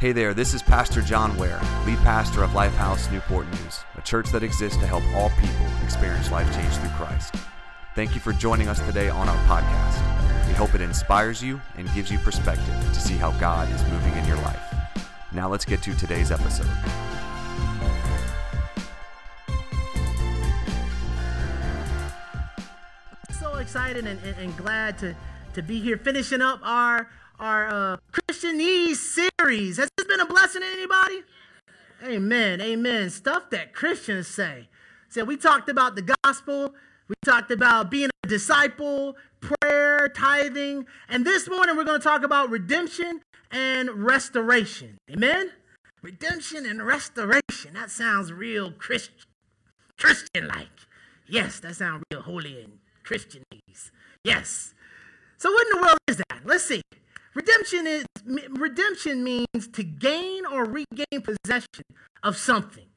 Hey there, this is Pastor John Ware, lead pastor of Lifehouse Newport News, a church that exists to help all people experience life change through Christ. Thank you for joining us today on our podcast. We hope it inspires you and gives you perspective to see how God is moving in your life. Now let's get to today's episode. So excited and, and, and glad to, to be here finishing up our our uh, Christianese series. Has this been a blessing to anybody? Amen. Amen. Stuff that Christians say. So we talked about the gospel. We talked about being a disciple, prayer, tithing, and this morning we're going to talk about redemption and restoration. Amen. Redemption and restoration. That sounds real Christian, Christian-like. Yes, that sounds real holy and Christianese. Yes. So what in the world is that? Let's see. Redemption is redemption means to gain or regain possession of something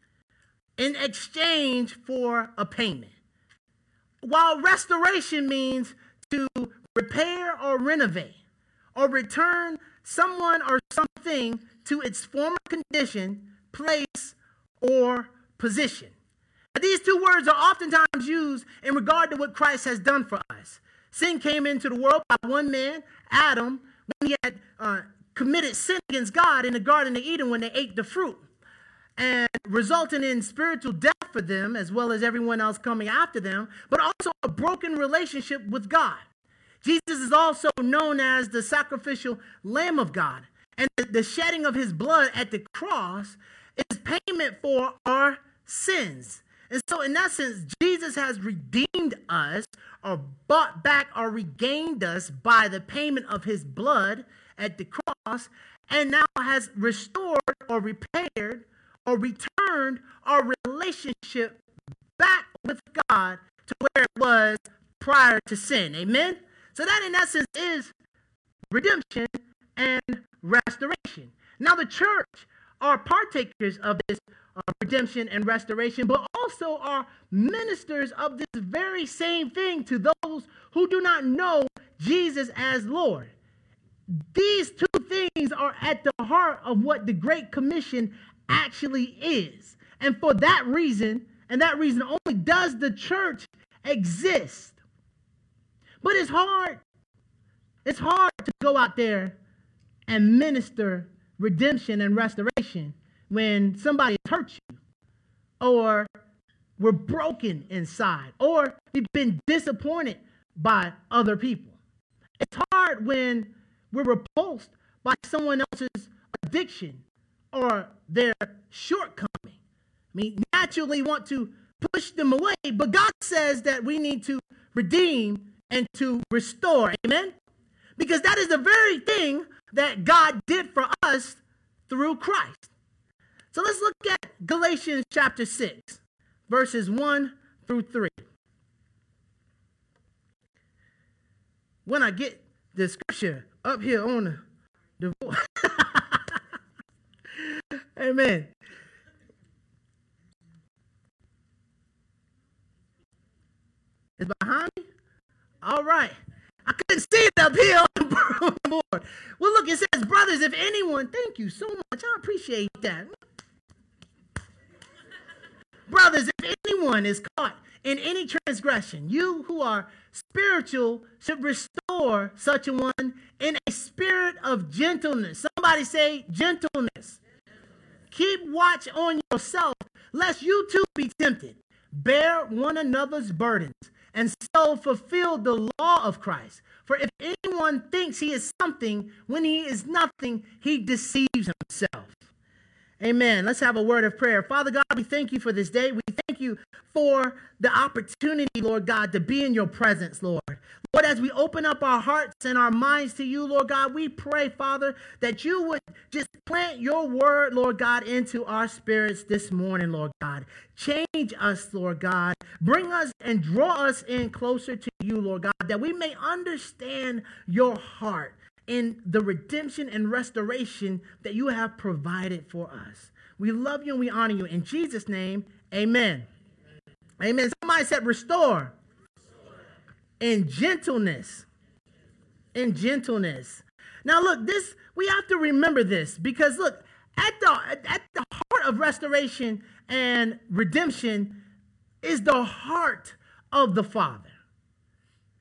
in exchange for a payment. While restoration means to repair or renovate or return someone or something to its former condition, place, or position. These two words are oftentimes used in regard to what Christ has done for us. Sin came into the world by one man, Adam, when he had uh, committed sin against God in the Garden of Eden when they ate the fruit, and resulting in spiritual death for them as well as everyone else coming after them, but also a broken relationship with God. Jesus is also known as the sacrificial Lamb of God, and the shedding of his blood at the cross is payment for our sins. And so, in that sense, Jesus has redeemed us or bought back or regained us by the payment of his blood at the cross and now has restored or repaired or returned our relationship back with God to where it was prior to sin. Amen? So, that in essence is redemption and restoration. Now, the church are partakers of this uh, redemption and restoration, but also are ministers of this very same thing to those who do not know Jesus as Lord. These two things are at the heart of what the Great Commission actually is. And for that reason, and that reason only, does the church exist. But it's hard. It's hard to go out there and minister redemption and restoration when somebody hurt you or we're broken inside or we've been disappointed by other people. It's hard when we're repulsed by someone else's addiction or their shortcoming. I mean, naturally want to push them away, but God says that we need to redeem and to restore. Amen? Because that is the very thing that God did for us through Christ. So let's look at Galatians chapter 6, verses 1 through 3. When I get the scripture up here on the, the Amen. It's behind me? All right. I couldn't see it up here on the board. Well, look, it says, brothers, if anyone, thank you so much. I appreciate that. Brothers, if anyone is caught in any transgression, you who are spiritual should restore such a one in a spirit of gentleness. Somebody say gentleness. Keep watch on yourself, lest you too be tempted. Bear one another's burdens, and so fulfill the law of Christ. For if anyone thinks he is something when he is nothing, he deceives himself. Amen. Let's have a word of prayer. Father God, we thank you for this day. We thank you for the opportunity, Lord God, to be in your presence, Lord. Lord, as we open up our hearts and our minds to you, Lord God, we pray, Father, that you would just plant your word, Lord God, into our spirits this morning, Lord God. Change us, Lord God. Bring us and draw us in closer to you, Lord God, that we may understand your heart in the redemption and restoration that you have provided for us. We love you and we honor you. In Jesus' name, amen. Amen. Somebody said, restore. restore. In gentleness. In gentleness. Now, look, this, we have to remember this because, look, at the, at the heart of restoration and redemption is the heart of the Father.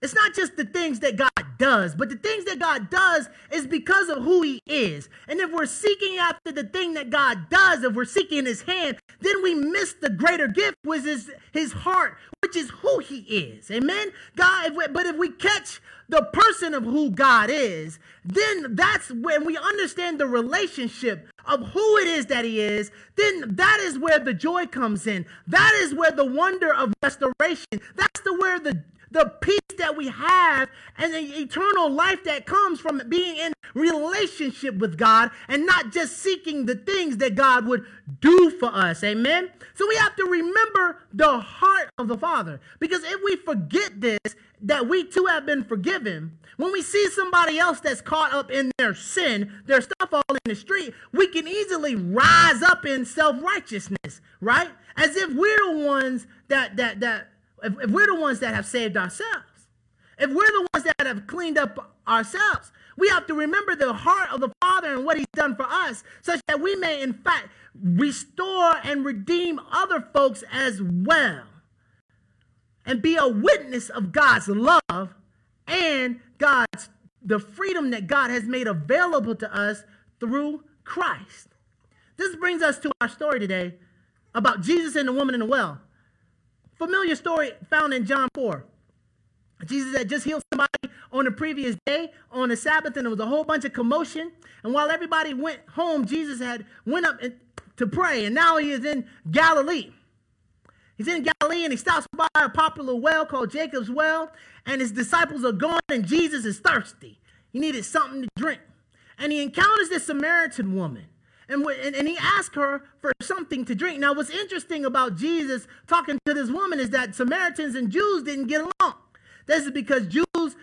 It's not just the things that God does, but the things that God does is because of who He is. And if we're seeking after the thing that God does, if we're seeking His hand, then we miss the greater gift, which is His heart, which is who He is. Amen? God, if we, but if we catch the person of who God is, then that's when we understand the relationship of who it is that He is, then that is where the joy comes in. That is where the wonder of restoration, that's the where the the peace that we have and the eternal life that comes from being in relationship with God and not just seeking the things that God would do for us. Amen. So we have to remember the heart of the Father because if we forget this, that we too have been forgiven, when we see somebody else that's caught up in their sin, their stuff all in the street, we can easily rise up in self-righteousness, right? As if we're the ones that that that if, if we're the ones that have saved ourselves, if we're the ones that have cleaned up ourselves, we have to remember the heart of the Father and what He's done for us, such that we may, in fact, restore and redeem other folks as well. And be a witness of God's love and God's the freedom that God has made available to us through Christ. This brings us to our story today about Jesus and the woman in the well. Familiar story found in John 4. Jesus had just healed somebody on the previous day on the Sabbath, and there was a whole bunch of commotion. And while everybody went home, Jesus had went up to pray, and now he is in Galilee. He's in Galilee, and he stops by a popular well called Jacob's Well, and his disciples are gone, and Jesus is thirsty. He needed something to drink, and he encounters this Samaritan woman. And, and, and he asked her for something to drink. Now, what's interesting about Jesus talking to this woman is that Samaritans and Jews didn't get along. This is because Jews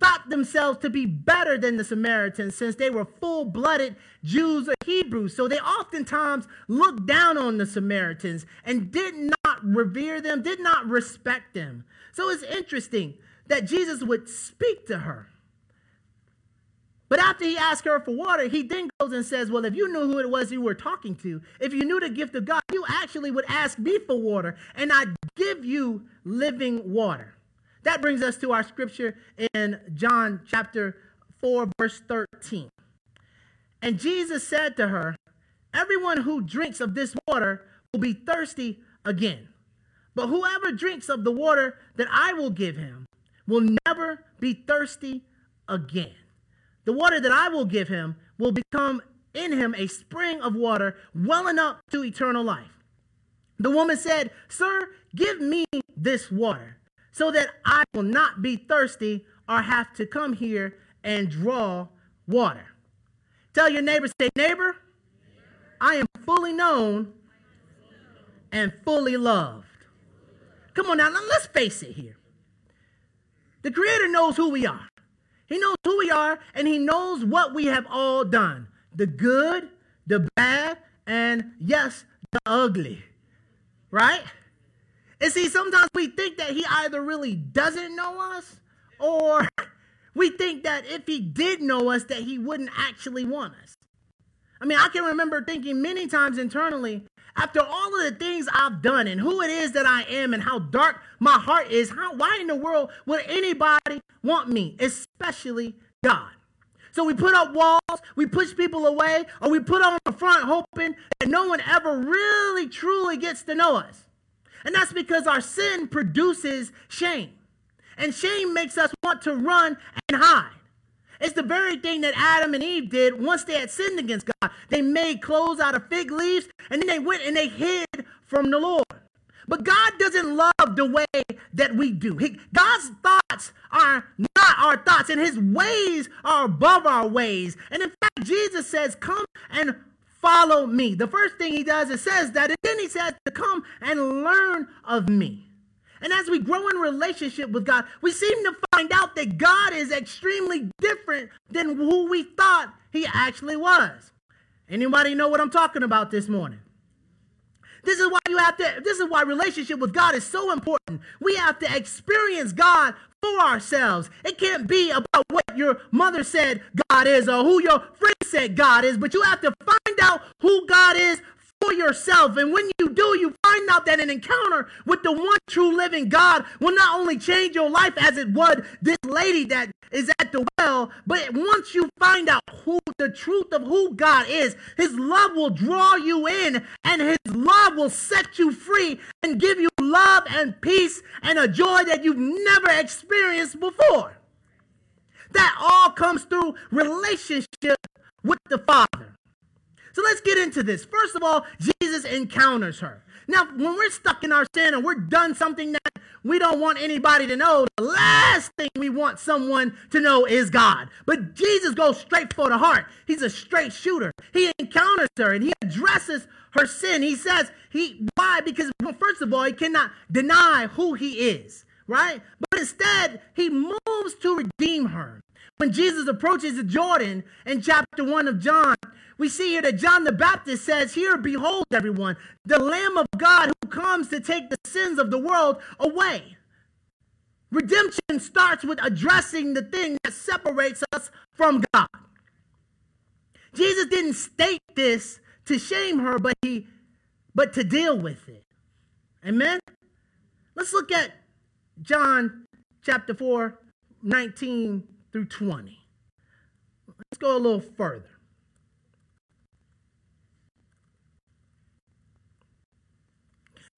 thought themselves to be better than the Samaritans since they were full blooded Jews or Hebrews. So they oftentimes looked down on the Samaritans and did not revere them, did not respect them. So it's interesting that Jesus would speak to her. But after he asked her for water, he then goes and says, Well, if you knew who it was you were talking to, if you knew the gift of God, you actually would ask me for water, and I'd give you living water. That brings us to our scripture in John chapter 4, verse 13. And Jesus said to her, Everyone who drinks of this water will be thirsty again. But whoever drinks of the water that I will give him will never be thirsty again. The water that I will give him will become in him a spring of water welling up to eternal life. The woman said, Sir, give me this water so that I will not be thirsty or have to come here and draw water. Tell your neighbor, say, Neighbor, I am fully known and fully loved. Come on now, let's face it here. The Creator knows who we are. He knows who we are and he knows what we have all done the good, the bad, and yes, the ugly. Right? And see, sometimes we think that he either really doesn't know us or we think that if he did know us, that he wouldn't actually want us. I mean, I can remember thinking many times internally, after all of the things I've done and who it is that I am and how dark my heart is, how why in the world would anybody want me, especially God? So we put up walls, we push people away, or we put on the front hoping that no one ever really truly gets to know us. And that's because our sin produces shame. And shame makes us want to run and hide. It's the very thing that Adam and Eve did once they had sinned against God. They made clothes out of fig leaves and then they went and they hid from the Lord. But God doesn't love the way that we do. He, God's thoughts are not our thoughts, and his ways are above our ways. And in fact, Jesus says, Come and follow me. The first thing he does is says that, and then he says to come and learn of me. And as we grow in relationship with God, we seem to find out that God is extremely different than who we thought he actually was. Anybody know what I'm talking about this morning? This is why you have to this is why relationship with God is so important. We have to experience God for ourselves. It can't be about what your mother said God is or who your friend said God is, but you have to find out who God is for yourself. And when you do, you find out that an encounter with the one true living God will not only change your life as it would this lady that is at the well, but once you find out who the truth of who God is, his love will draw you in and his love will set you free and give you love and peace and a joy that you've never experienced before. That all comes through relationship with the Father. So let's get into this. First of all, Jesus encounters her. Now, when we're stuck in our sin and we're done something that we don't want anybody to know, the last thing we want someone to know is God. But Jesus goes straight for the heart. He's a straight shooter. He encounters her and he addresses her sin. He says, he why? Because well, first of all, he cannot deny who he is, right? But instead, he moves to redeem her. When Jesus approaches the Jordan in chapter 1 of John, we see here that John the Baptist says, Here, behold, everyone, the Lamb of God who comes to take the sins of the world away. Redemption starts with addressing the thing that separates us from God. Jesus didn't state this to shame her, but he but to deal with it. Amen. Let's look at John chapter 4, 19 through 20. Let's go a little further.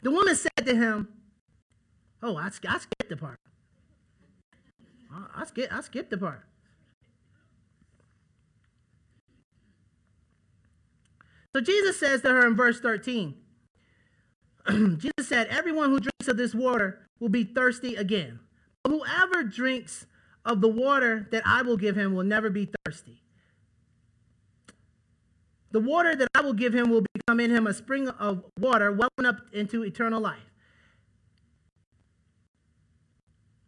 The woman said to him, Oh, I, I skipped the part. I, I, skip, I skipped the part. So Jesus says to her in verse 13, Jesus said, Everyone who drinks of this water will be thirsty again. But whoever drinks of the water that I will give him will never be thirsty. The water that I will give him will become in him a spring of water welling up into eternal life.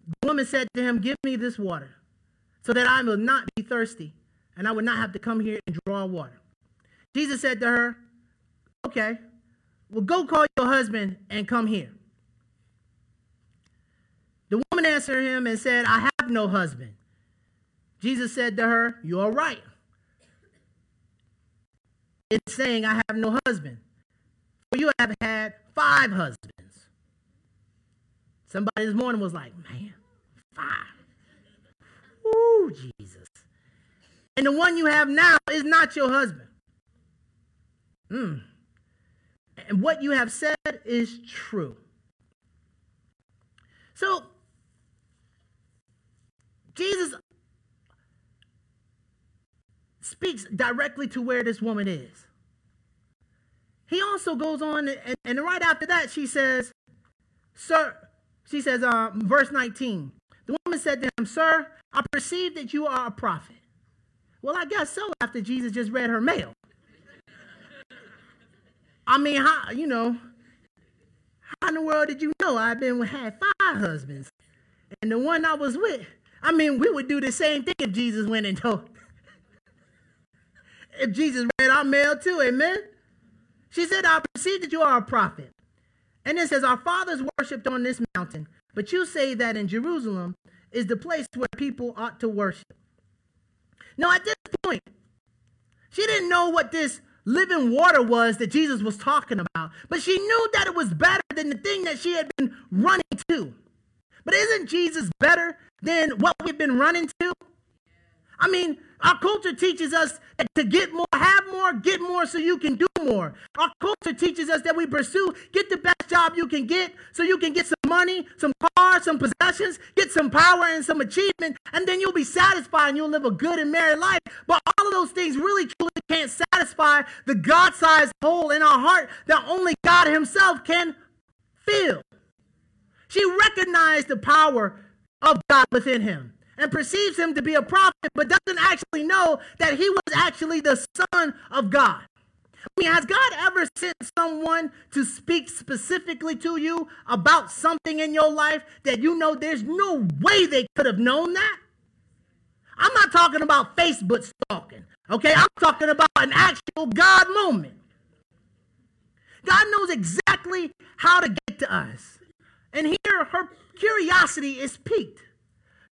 The woman said to him, Give me this water, so that I will not be thirsty, and I will not have to come here and draw water. Jesus said to her, Okay, well, go call your husband and come here. The woman answered him and said, I have no husband. Jesus said to her, You are right it's saying, I have no husband. For you have had five husbands. Somebody this morning was like, man, five. Ooh, Jesus. And the one you have now is not your husband. Hmm. And what you have said is true. So, Jesus speaks directly to where this woman is. He also goes on, and, and right after that, she says, Sir, she says, uh, verse 19, the woman said to him, Sir, I perceive that you are a prophet. Well, I guess so after Jesus just read her mail. I mean, how, you know, how in the world did you know I've been had five husbands? And the one I was with, I mean, we would do the same thing if Jesus went and told, if Jesus read our mail too, amen? She said, I perceive that you are a prophet. And it says, Our fathers worshipped on this mountain, but you say that in Jerusalem is the place where people ought to worship. Now, at this point, she didn't know what this living water was that Jesus was talking about, but she knew that it was better than the thing that she had been running to. But isn't Jesus better than what we've been running to? I mean, our culture teaches us to get more, have more, get more so you can do more. Our culture teaches us that we pursue, get the best job you can get so you can get some money, some cars, some possessions, get some power and some achievement, and then you'll be satisfied and you'll live a good and merry life. But all of those things really truly can't satisfy the God sized hole in our heart that only God Himself can fill. She recognized the power of God within Him and perceives him to be a prophet, but doesn't actually know that he was actually the Son of God. I mean, has God ever sent someone to speak specifically to you about something in your life that you know there's no way they could have known that? I'm not talking about Facebook stalking, okay? I'm talking about an actual God moment. God knows exactly how to get to us. And here, her curiosity is piqued.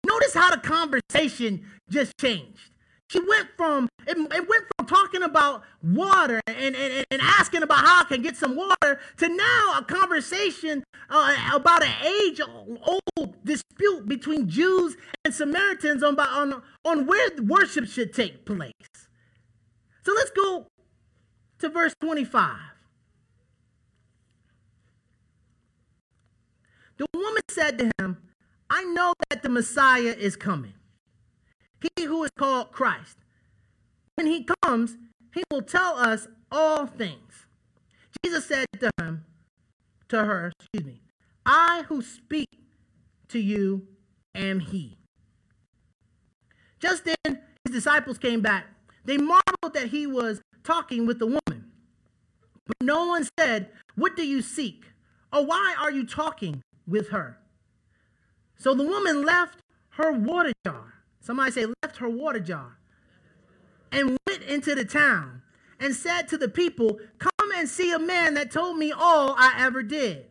Notice how the conversation just changed. she went from it, it, went from talking about water and, and, and asking about how I can get some water to now a conversation uh, about an age old dispute between Jews and Samaritans on, on, on where worship should take place. So let's go to verse 25. The woman said to him, I know that the Messiah is coming, he who is called Christ. When he comes, he will tell us all things. Jesus said to him, to her, excuse me, I who speak to you am he. Just then, his disciples came back. They marveled that he was talking with the woman. But no one said, What do you seek? Or why are you talking with her? So the woman left her water jar. Somebody say, left her water jar. And went into the town and said to the people, Come and see a man that told me all I ever did.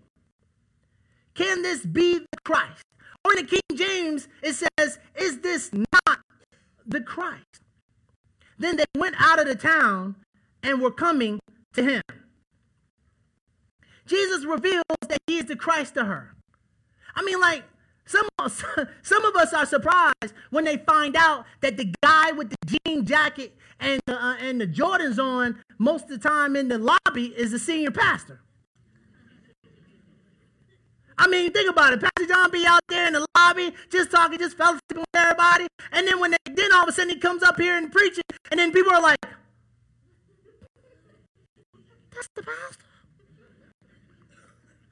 Can this be the Christ? Or in the King James, it says, Is this not the Christ? Then they went out of the town and were coming to him. Jesus reveals that he is the Christ to her. I mean, like, some, some of us are surprised when they find out that the guy with the jean jacket and the, uh, and the Jordans on most of the time in the lobby is the senior pastor. I mean, think about it. Pastor John be out there in the lobby just talking, just fellowshipping with everybody. And then when they, then all of a sudden he comes up here and preaching, and then people are like, that's the pastor.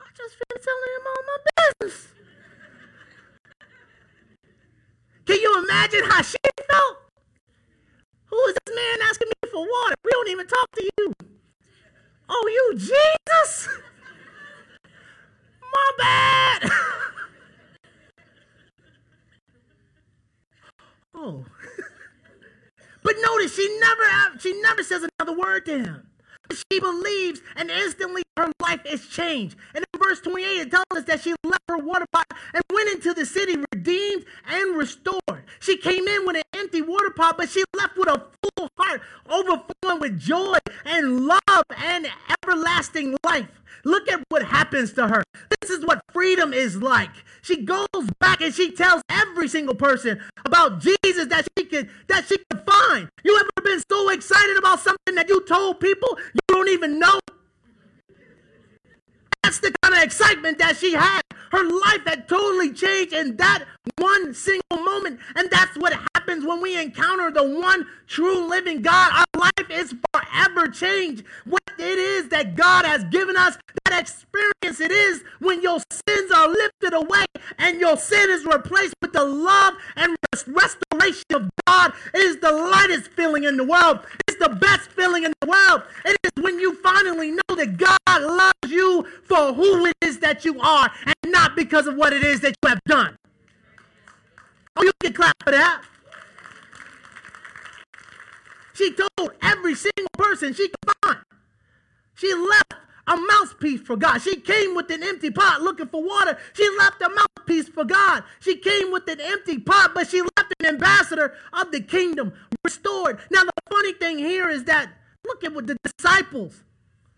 I just finished telling him all my business. Can you imagine how she felt? Who is this man asking me for water? We don't even talk to you. Oh, you Jesus? My bad. oh. but notice she never she never says another word to him. She believes, and instantly her life is changed. And in verse 28, it tells us that she left her water pot and went into the city, redeemed and restored. She came in with an empty water pot, but she left with a full heart, overflowing with joy and love and everlasting life. Look at what happens to her. This is what freedom is like. She goes back and she tells every single person about Jesus that she can that she can find. You ever been so excited about something that you told people you don't even know? That's the kind of excitement that she had. Her life had totally changed in that one single moment. And that's what happens when we encounter the one true living God. Our life is forever changed. What it is that God has given us, that experience it is when your sins are lifted away and your sin is replaced with the love and restoration of God. is the lightest feeling in the world. It's the best feeling in the world. It is when you finally know that God loves you for who it is that you are and not because of what it is that you have done. Oh, you can clap for that. She told every single person she could find. She left a mouthpiece for God. She came with an empty pot looking for water. She left a mouthpiece for God. She came with an empty pot, but she left an ambassador of the kingdom restored. Now, the funny thing here is that look at what the disciples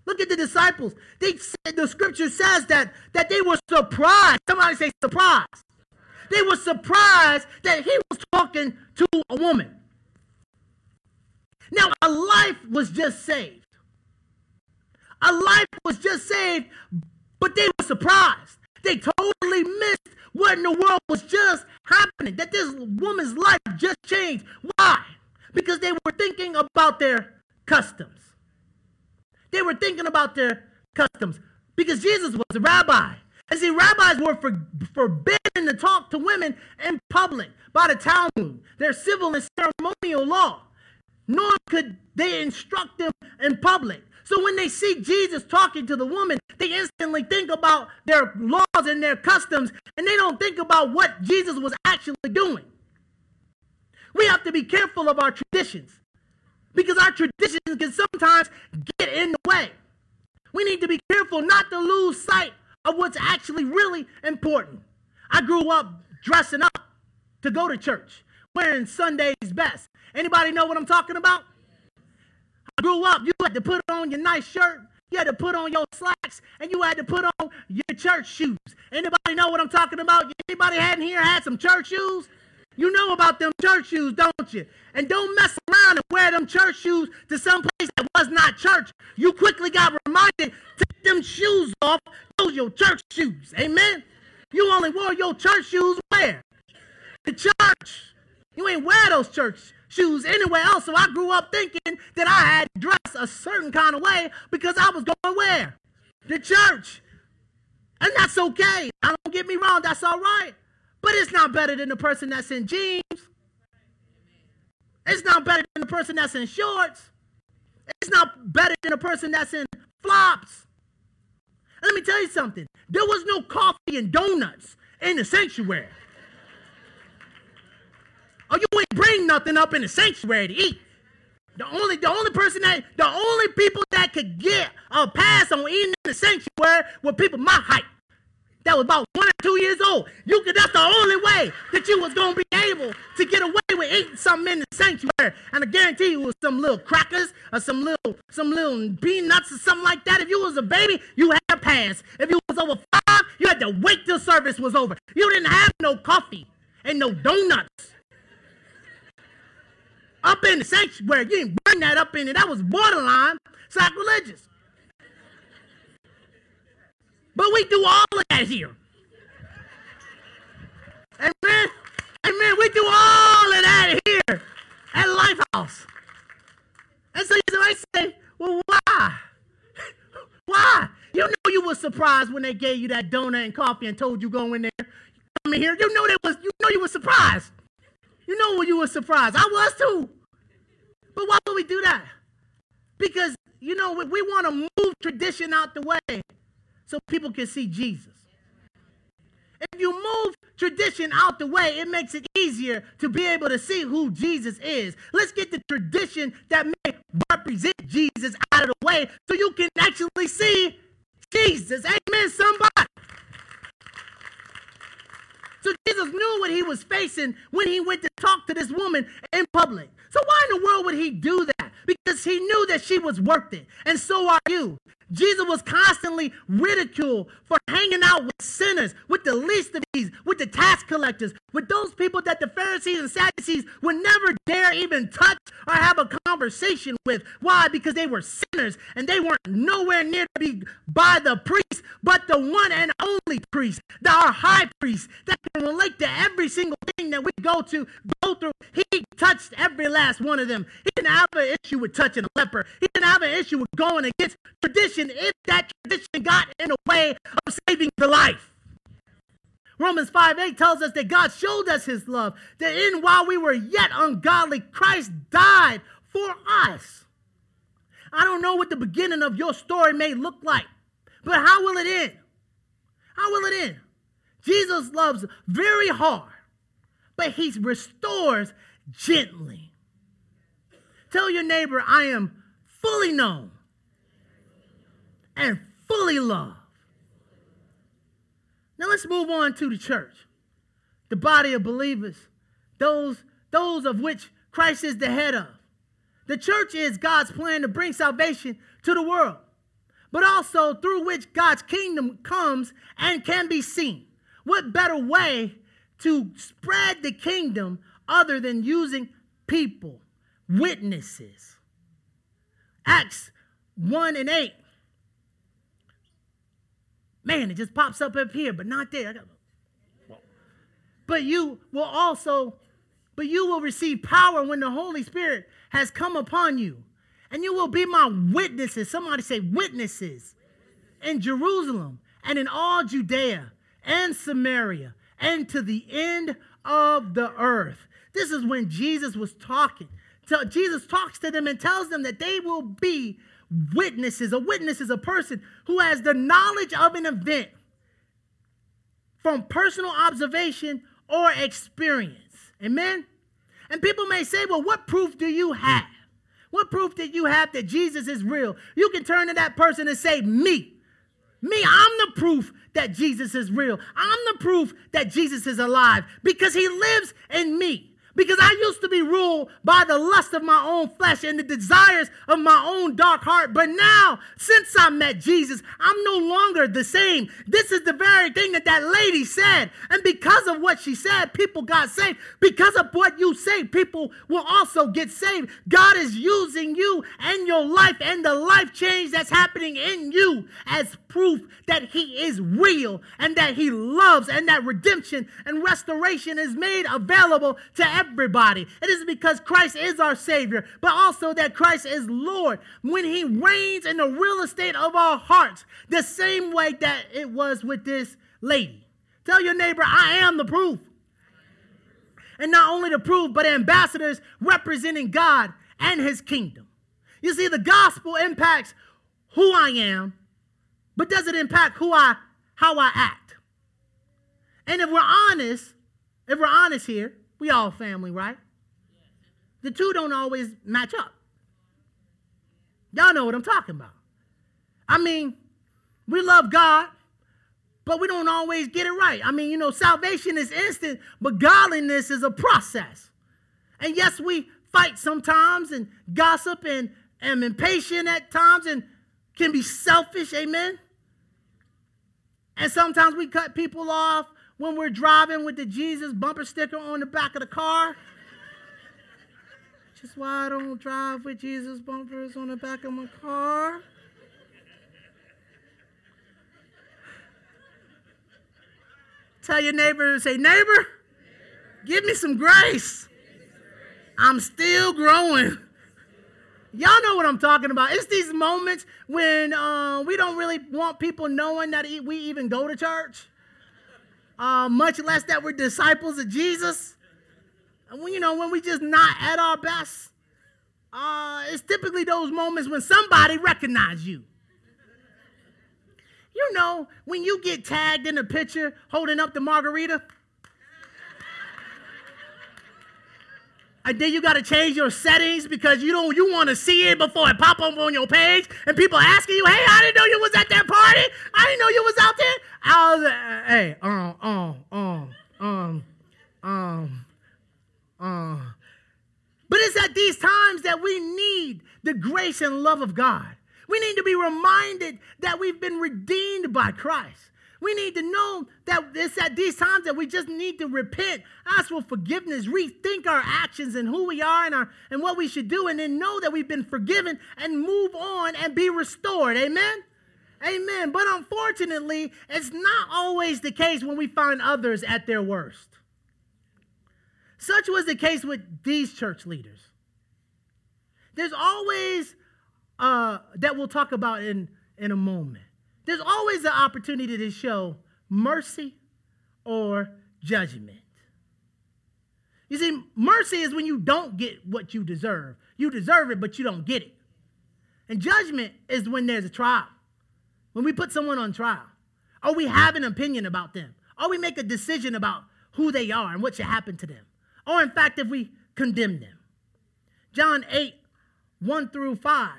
Look at the disciples. They said the scripture says that that they were surprised. Somebody say surprised. They were surprised that he was talking to a woman. Now, a life was just saved. A life was just saved, but they were surprised. They totally missed what in the world was just happening, that this woman's life just changed. Why? Because they were thinking about their customs. They were thinking about their customs because Jesus was a rabbi. And see, rabbis were for, forbidden to talk to women in public by the Talmud, their civil and ceremonial law. Nor could they instruct them in public. So when they see Jesus talking to the woman, they instantly think about their laws and their customs, and they don't think about what Jesus was actually doing. We have to be careful of our traditions because our traditions can sometimes get in the way. We need to be careful not to lose sight of what's actually really important. I grew up dressing up to go to church. wearing Sunday's best. Anybody know what I'm talking about? Grew up, you had to put on your nice shirt, you had to put on your slacks, and you had to put on your church shoes. Anybody know what I'm talking about? Anybody had in here had some church shoes? You know about them church shoes, don't you? And don't mess around and wear them church shoes to some place that was not church. You quickly got reminded, take them shoes off. Those your church shoes. Amen? You only wore your church shoes where? The church. You ain't wear those church shoes anywhere else. So I grew up thinking that I had to dress a certain kind of way because I was going where? The church. And that's okay. I don't get me wrong, that's all right. But it's not better than the person that's in jeans. It's not better than the person that's in shorts. It's not better than the person that's in flops. Let me tell you something. There was no coffee and donuts in the sanctuary. Oh, you ain't bring nothing up in the sanctuary to eat. The only, the only person that, the only people that could get a pass on eating in the sanctuary were people my height that was about one or two years old. You could that's the only way that you was gonna be able to get away with eating something in the sanctuary. And I guarantee you it was some little crackers or some little some little peanuts or something like that. If you was a baby, you had a pass. If you was over five, you had to wait till service was over. You didn't have no coffee and no donuts. Up in the sanctuary, you didn't bring that up in there. That was borderline sacrilegious. But we do all of that here. Amen. Amen. We do all of that here at Lifehouse. And so you might say, well, why? why? You know you were surprised when they gave you that donut and coffee and told you go in there. Come in here. You know that was you know you were surprised. You know when you were surprised. I was too. But why would we do that? Because you know we, we want to move tradition out the way so people can see Jesus. If you move tradition out the way, it makes it easier to be able to see who Jesus is. Let's get the tradition that may represent Jesus out of the way so you can actually see Jesus. Amen, somebody. So Jesus knew what he was facing when he went to talk to this woman in public. So why in the world would he do that? Because he knew that she was worth it. And so are you. Jesus was constantly ridiculed for hanging out with sinners, with the least of these, with the tax collectors, with those people that the Pharisees and Sadducees would never dare even touch or have a conversation with. Why? Because they were sinners and they weren't nowhere near to be by the priest, but the one and only priest, the, our high priest that can relate to every single thing that we go to, go through. He touched every last one of them. He didn't have an issue with touching a leper. He didn't have an issue with going against tradition tradition if that tradition got in the way of saving the life. Romans 5 8 tells us that God showed us his love, that in while we were yet ungodly, Christ died for us. I don't know what the beginning of your story may look like, but how will it end? How will it end? Jesus loves very hard, but he restores gently. Tell your neighbor, I am fully known and fully love. Now let's move on to the church, the body of believers, those, those of which Christ is the head of. The church is God's plan to bring salvation to the world, but also through which God's kingdom comes and can be seen. What better way to spread the kingdom other than using people, witnesses? Acts 1 and 8 Man, it just pops up up here, but not there. But you will also, but you will receive power when the Holy Spirit has come upon you. And you will be my witnesses. Somebody say witnesses in Jerusalem and in all Judea and Samaria and to the end of the earth. This is when Jesus was talking. So Jesus talks to them and tells them that they will be witnesses. A witness is a person who has the knowledge of an event from personal observation or experience. Amen? And people may say, well, what proof do you have? What proof did you have that Jesus is real? You can turn to that person and say, me. Me, I'm the proof that Jesus is real. I'm the proof that Jesus is alive because he lives in me. Because I used to be ruled by the lust of my own flesh and the desires of my own dark heart. But now, since I met Jesus, I'm no longer the same. This is the very thing that that lady said. And because of what she said, people got saved. Because of what you say, people will also get saved. God is using you and your life and the life change that's happening in you as proof that He is real and that He loves and that redemption and restoration is made available to everybody. It is because Christ is our Savior, but also that Christ is Lord. When He reigns in the real estate of our hearts, the same way that it was with this lady. Tell your neighbor, I am the proof. And not only the proof, but ambassadors representing God and His kingdom. You see, the gospel impacts who I am, but does it impact who I how I act? And if we're honest, if we're honest here, we all family, right? The two don't always match up. Y'all know what I'm talking about. I mean, we love God, but we don't always get it right. I mean, you know, salvation is instant, but godliness is a process. And yes, we fight sometimes and gossip and am impatient at times and can be selfish, amen? And sometimes we cut people off when we're driving with the Jesus bumper sticker on the back of the car. Just why I don't drive with Jesus bumpers on the back of my car. Tell your neighbor, say, neighbor, give me some grace. I'm still growing. Y'all know what I'm talking about. It's these moments when uh, we don't really want people knowing that we even go to church, uh, much less that we're disciples of Jesus. And when, you know, when we just not at our best, uh, it's typically those moments when somebody recognizes you. You know, when you get tagged in a picture holding up the margarita, and then you got to change your settings because you don't you want to see it before it pop up on your page and people asking you hey i didn't know you was at that party. I didn't know you was out there. I was uh, hey um um um um um um. But it's at these times that we need the grace and love of god. We need to be reminded that we've been redeemed by christ we need to know that it's at these times that we just need to repent, ask for forgiveness, rethink our actions and who we are and, our, and what we should do, and then know that we've been forgiven and move on and be restored. Amen? Amen. But unfortunately, it's not always the case when we find others at their worst. Such was the case with these church leaders. There's always, uh, that we'll talk about in, in a moment there's always an opportunity to show mercy or judgment. You see, mercy is when you don't get what you deserve. You deserve it, but you don't get it. And judgment is when there's a trial. When we put someone on trial, or we have an opinion about them, or we make a decision about who they are and what should happen to them, or in fact, if we condemn them. John 8, 1 through 5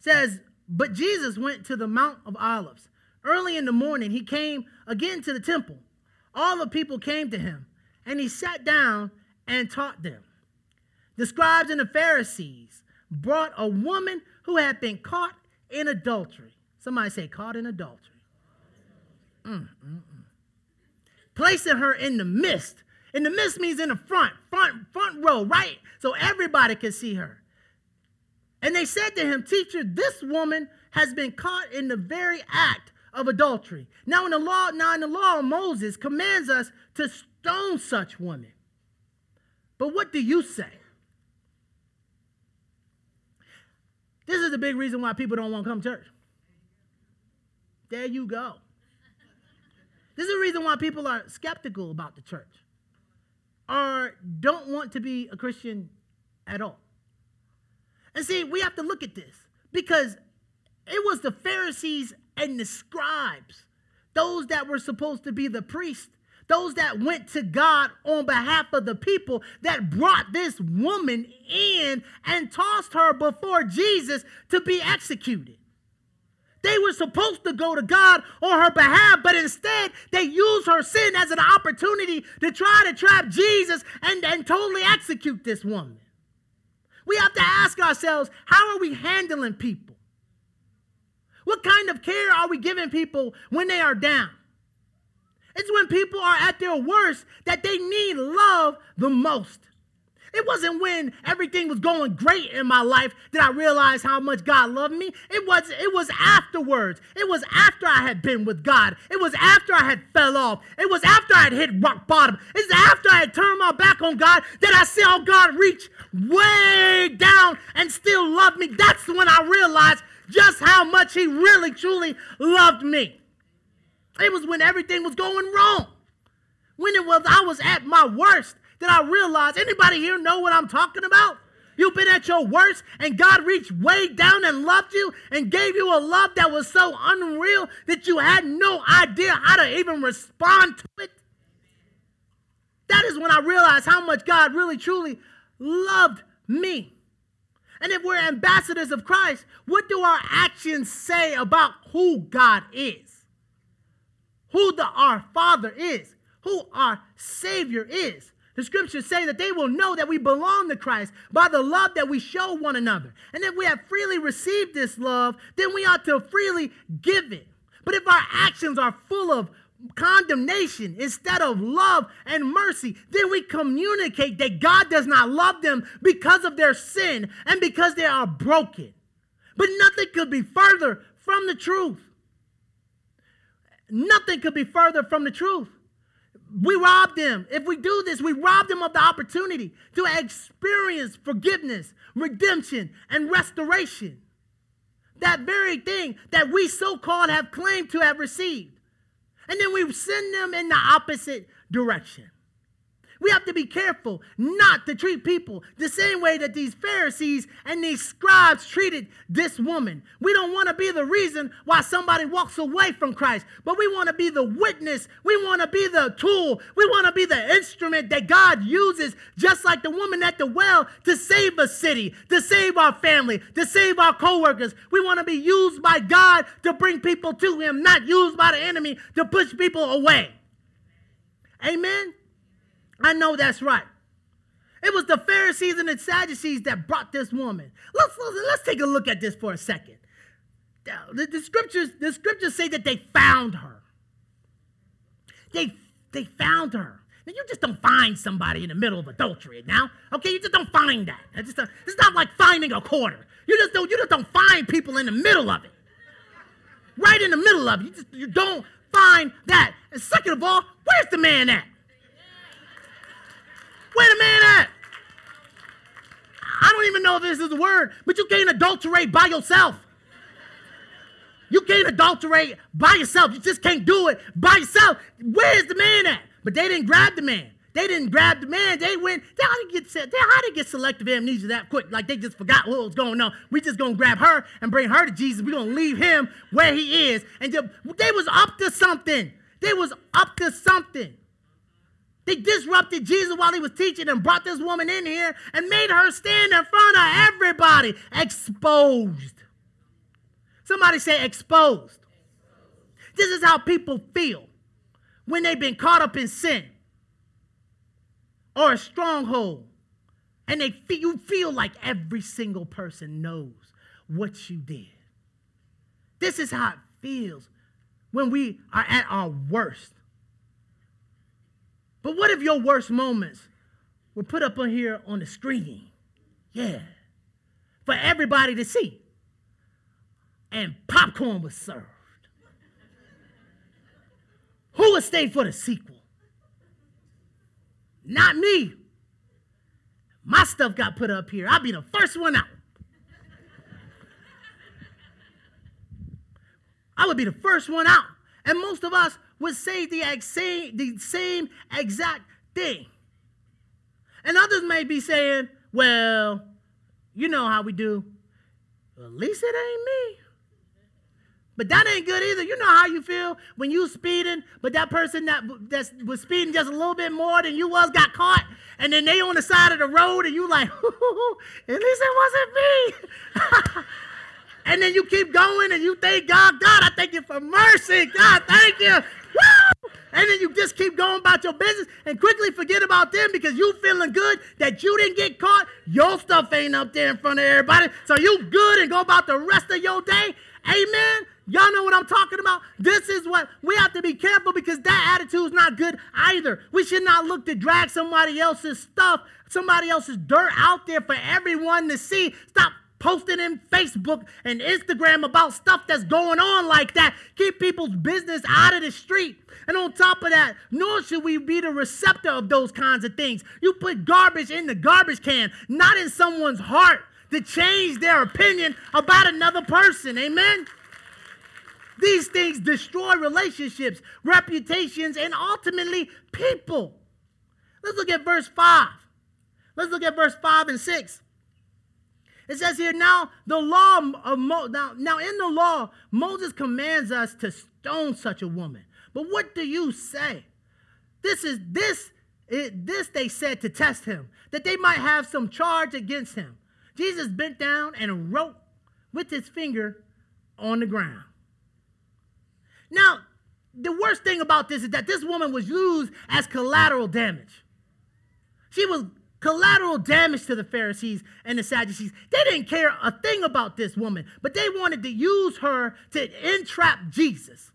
says, But Jesus went to the Mount of Olives. Early in the morning, he came again to the temple. All the people came to him, and he sat down and taught them. The scribes and the Pharisees brought a woman who had been caught in adultery. Somebody say, caught in adultery. Mm, mm, mm. Placing her in the midst. In the midst means in the front, front, front row, right? So everybody can see her. And they said to him, Teacher, this woman has been caught in the very act of adultery. Now in the law, now in the law Moses commands us to stone such women. But what do you say? This is the big reason why people don't want to come to church. There you go. This is the reason why people are skeptical about the church or don't want to be a Christian at all. And see, we have to look at this because it was the Pharisees and the scribes, those that were supposed to be the priests, those that went to God on behalf of the people, that brought this woman in and tossed her before Jesus to be executed. They were supposed to go to God on her behalf, but instead they used her sin as an opportunity to try to trap Jesus and, and totally execute this woman. We have to ask ourselves how are we handling people? What kind of care are we giving people when they are down? It's when people are at their worst that they need love the most. It wasn't when everything was going great in my life that I realized how much God loved me. It was it was afterwards. It was after I had been with God. It was after I had fell off. It was after I had hit rock bottom. It's after I had turned my back on God that I saw God reach way down and still love me. That's when I realized just how much he really truly loved me. It was when everything was going wrong. When it was I was at my worst that I realized. Anybody here know what I'm talking about? You've been at your worst, and God reached way down and loved you and gave you a love that was so unreal that you had no idea how to even respond to it. That is when I realized how much God really truly loved me. And if we're ambassadors of Christ, what do our actions say about who God is? Who the, our Father is? Who our Savior is? The scriptures say that they will know that we belong to Christ by the love that we show one another. And if we have freely received this love, then we ought to freely give it. But if our actions are full of condemnation instead of love and mercy, then we communicate that God does not love them because of their sin and because they are broken. But nothing could be further from the truth. Nothing could be further from the truth we rob them. If we do this, we rob them of the opportunity to experience forgiveness, redemption, and restoration. That very thing that we so called have claimed to have received. And then we send them in the opposite direction. We have to be careful not to treat people the same way that these Pharisees and these scribes treated this woman. We don't want to be the reason why somebody walks away from Christ, but we want to be the witness. We want to be the tool. We want to be the instrument that God uses, just like the woman at the well, to save a city, to save our family, to save our coworkers. We want to be used by God to bring people to Him, not used by the enemy to push people away. Amen. I know that's right. It was the Pharisees and the Sadducees that brought this woman. Let's, let's take a look at this for a second. The, the, scriptures, the scriptures say that they found her. They, they found her. Now, you just don't find somebody in the middle of adultery now. Okay, you just don't find that. It's, just a, it's not like finding a quarter. You just don't, you just don't find people in the middle of it. Right in the middle of it. You, just, you don't find that. And second of all, where's the man at? Wait a minute. I don't even know if this is a word, but you can't adulterate by yourself. You can't adulterate by yourself. You just can't do it by yourself. Where's the man at? But they didn't grab the man. They didn't grab the man. They went. They how to get. They how to get selective amnesia that quick? Like they just forgot what was going on. We just gonna grab her and bring her to Jesus. We gonna leave him where he is. And they was up to something. They was up to something. They disrupted Jesus while he was teaching and brought this woman in here and made her stand in front of everybody exposed. Somebody say exposed. This is how people feel when they've been caught up in sin or a stronghold. And they feel, you feel like every single person knows what you did. This is how it feels when we are at our worst. But what if your worst moments were put up on here on the screen? Yeah. For everybody to see. And popcorn was served. Who would stay for the sequel? Not me. My stuff got put up here. I'll be the first one out. I would be the first one out. And most of us would say the, same, the same exact thing. And others may be saying, well, you know how we do. At least it ain't me. But that ain't good either. You know how you feel when you speeding, but that person that that was speeding just a little bit more than you was got caught, and then they on the side of the road, and you like, at least it wasn't me. And then you keep going and you thank God, God, I thank you for mercy. God, thank you. Woo! And then you just keep going about your business and quickly forget about them because you feeling good that you didn't get caught. Your stuff ain't up there in front of everybody. So you good and go about the rest of your day. Amen. Y'all know what I'm talking about? This is what we have to be careful because that attitude is not good either. We should not look to drag somebody else's stuff, somebody else's dirt out there for everyone to see. Stop posting in Facebook and Instagram about stuff that's going on like that. Keep people's business out of the street. And on top of that, nor should we be the receptor of those kinds of things. You put garbage in the garbage can, not in someone's heart to change their opinion about another person. Amen? These things destroy relationships, reputations, and ultimately people. Let's look at verse 5. Let's look at verse 5 and 6. It says here, now the law of Mo- now, now in the law, Moses commands us to stone such a woman. But what do you say? This is this it, this they said to test him, that they might have some charge against him. Jesus bent down and wrote with his finger on the ground. Now, the worst thing about this is that this woman was used as collateral damage. She was collateral damage to the Pharisees and the Sadducees. They didn't care a thing about this woman, but they wanted to use her to entrap Jesus.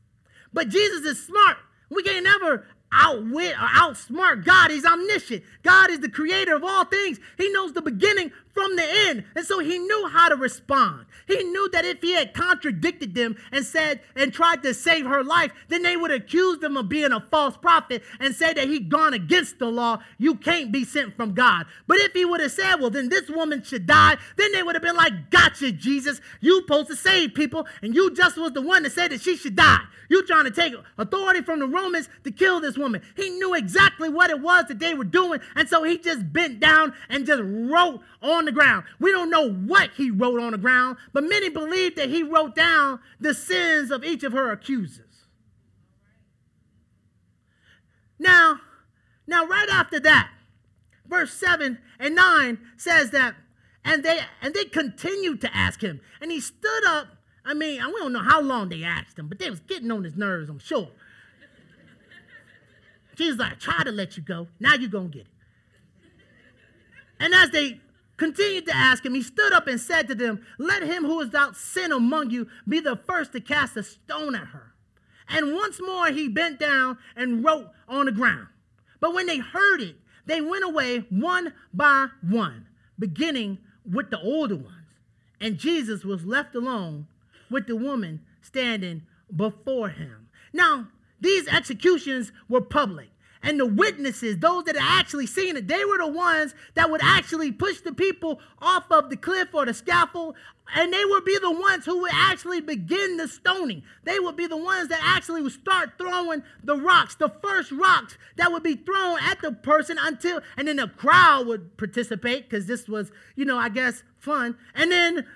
But Jesus is smart. We can't never outwit or outsmart God. He's omniscient. God is the creator of all things. He knows the beginning from the end. And so he knew how to respond. He knew that if he had contradicted them and said and tried to save her life, then they would accuse him of being a false prophet and say that he'd gone against the law. You can't be sent from God. But if he would have said, well, then this woman should die, then they would have been like, gotcha, Jesus. You supposed to save people, and you just was the one that said that she should die. You trying to take authority from the Romans to kill this woman. He knew exactly what it was that they were doing, and so he just bent down and just wrote on the ground. We don't know what he wrote on the ground, but many believe that he wrote down the sins of each of her accusers. Now, now right after that, verse 7 and 9 says that and they and they continued to ask him and he stood up i mean we don't know how long they asked him but they was getting on his nerves i'm sure jesus like try to let you go now you're gonna get it and as they continued to ask him, he stood up and said to them, Let him who is without sin among you be the first to cast a stone at her. And once more he bent down and wrote on the ground. But when they heard it, they went away one by one, beginning with the older ones. And Jesus was left alone with the woman standing before him. Now, these executions were public and the witnesses, those that had actually seen it, they were the ones that would actually push the people off of the cliff or the scaffold, and they would be the ones who would actually begin the stoning. They would be the ones that actually would start throwing the rocks, the first rocks that would be thrown at the person until, and then the crowd would participate because this was, you know, I guess fun. And then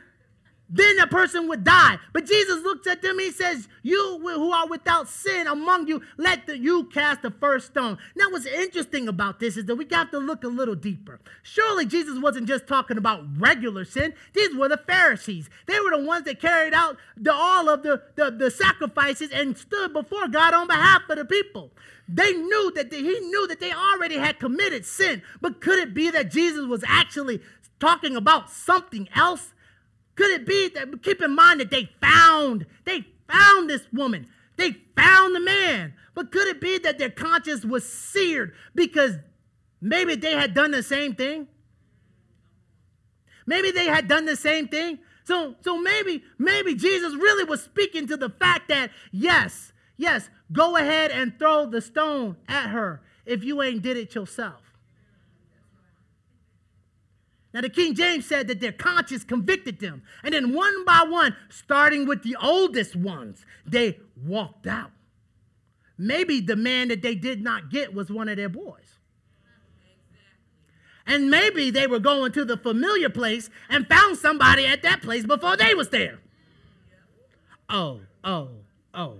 then the person would die. But Jesus looks at them, he says, You who are without sin among you, let the, you cast the first stone. Now, what's interesting about this is that we got to look a little deeper. Surely Jesus wasn't just talking about regular sin, these were the Pharisees. They were the ones that carried out the, all of the, the, the sacrifices and stood before God on behalf of the people. They knew that he knew that they already had committed sin, but could it be that Jesus was actually talking about something else? Could it be that keep in mind that they found, they found this woman. They found the man. But could it be that their conscience was seared because maybe they had done the same thing? Maybe they had done the same thing. So, so maybe, maybe Jesus really was speaking to the fact that, yes, yes, go ahead and throw the stone at her if you ain't did it yourself. Now, the King James said that their conscience convicted them. And then one by one, starting with the oldest ones, they walked out. Maybe the man that they did not get was one of their boys. And maybe they were going to the familiar place and found somebody at that place before they was there. Oh, oh, oh,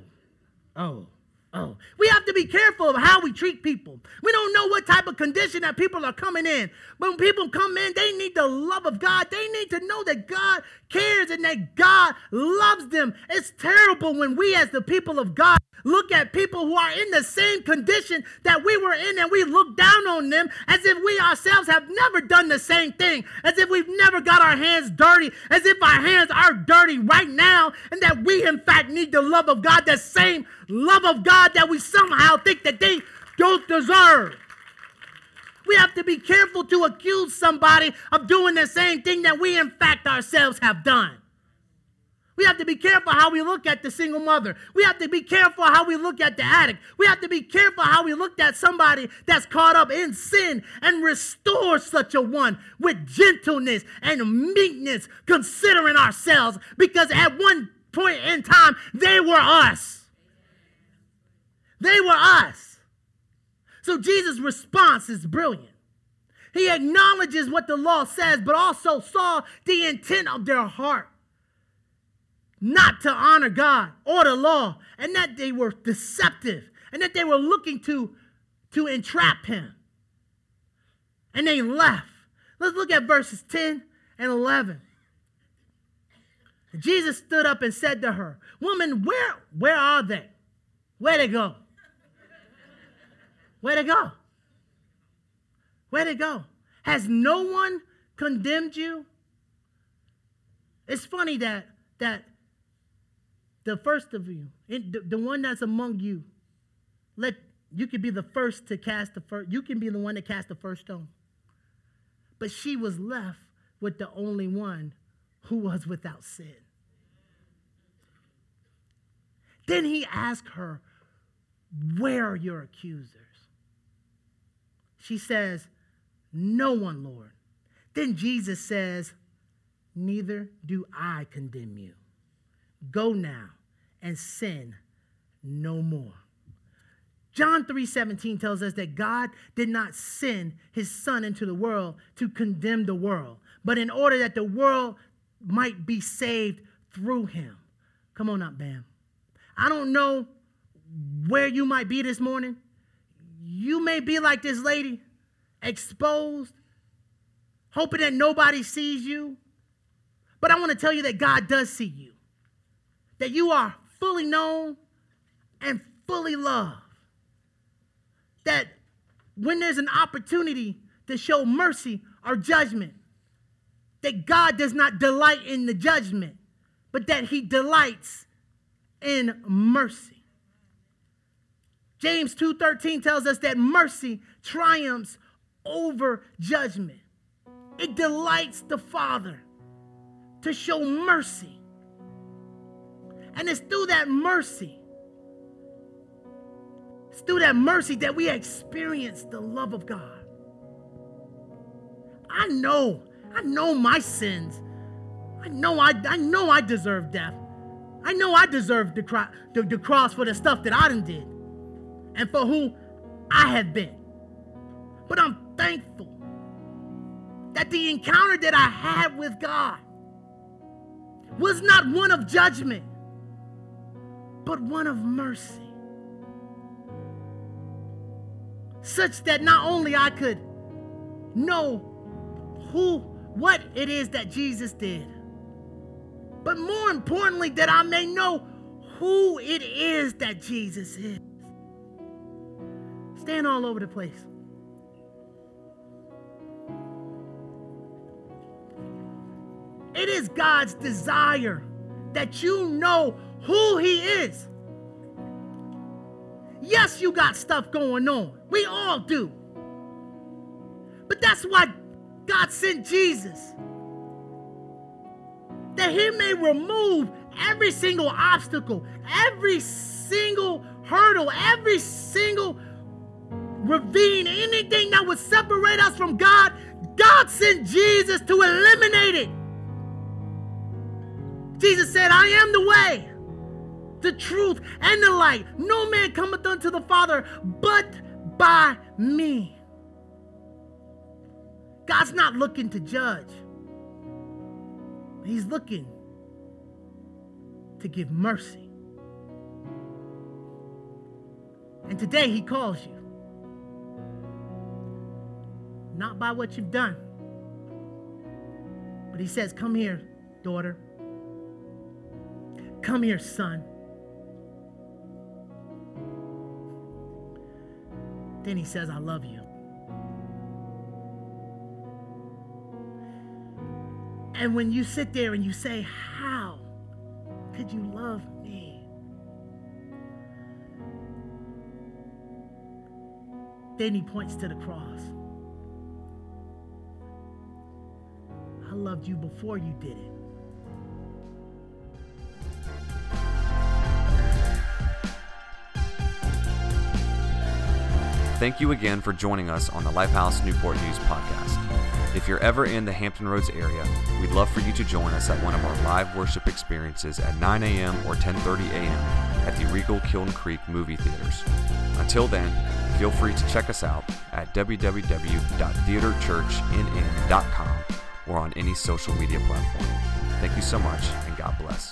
oh. Oh, we have to be careful of how we treat people. We don't know what type of condition that people are coming in. But when people come in, they need the love of God. They need to know that God cares and that God loves them. It's terrible when we, as the people of God, look at people who are in the same condition that we were in and we look down on them as if we ourselves have never done the same thing, as if we've never got our hands dirty, as if our hands are dirty right now, and that we, in fact, need the love of God, the same love of God that we somehow think that they don't deserve. We have to be careful to accuse somebody of doing the same thing that we, in fact, ourselves have done. We have to be careful how we look at the single mother. We have to be careful how we look at the addict. We have to be careful how we look at somebody that's caught up in sin and restore such a one with gentleness and meekness, considering ourselves, because at one point in time, they were us. They were us. So Jesus' response is brilliant. He acknowledges what the law says, but also saw the intent of their heart not to honor God or the law, and that they were deceptive, and that they were looking to, to entrap him. And they left. Let's look at verses 10 and 11. Jesus stood up and said to her, Woman, where, where are they? Where they go? Where they go? Where they go? Has no one condemned you? It's funny that that the first of you, the, one that's among you, let you can be the first to cast the first, you can be the one to cast the first stone. But she was left with the only one who was without sin. Then he asked her, Where are your accusers? She says, No one, Lord. Then Jesus says, Neither do I condemn you. Go now and sin no more. John 3:17 tells us that God did not send his son into the world to condemn the world, but in order that the world might be saved through him. Come on up, Bam. I don't know where you might be this morning. You may be like this lady, exposed, hoping that nobody sees you. But I want to tell you that God does see you that you are fully known and fully loved. That when there's an opportunity to show mercy or judgment, that God does not delight in the judgment, but that he delights in mercy. James 2:13 tells us that mercy triumphs over judgment. It delights the Father to show mercy and it's through that mercy, it's through that mercy that we experience the love of God. I know, I know my sins. I know I, I know I deserve death. I know I deserve the, cro- the, the cross for the stuff that I done did and for who I have been. But I'm thankful that the encounter that I had with God was not one of judgment, but one of mercy. Such that not only I could know who, what it is that Jesus did, but more importantly, that I may know who it is that Jesus is. Stand all over the place. It is God's desire that you know who he is. Yes, you got stuff going on. We all do. But that's why God sent Jesus. That he may remove every single obstacle, every single hurdle, every single ravine, anything that would separate us from God. God sent Jesus to eliminate it. Jesus said, I am the way the truth, and the light. No man cometh unto the Father but by me. God's not looking to judge, He's looking to give mercy. And today he calls you. Not by what you've done, but he says, Come here, daughter. Come here, son. Then he says, I love you. And when you sit there and you say, How could you love me? Then he points to the cross. I loved you before you did it. Thank you again for joining us on the Lifehouse Newport News podcast. If you're ever in the Hampton Roads area, we'd love for you to join us at one of our live worship experiences at 9 a.m. or 10:30 a.m. at the Regal Kiln Creek movie theaters. Until then, feel free to check us out at www.theaterchurchnn.com or on any social media platform. Thank you so much, and God bless.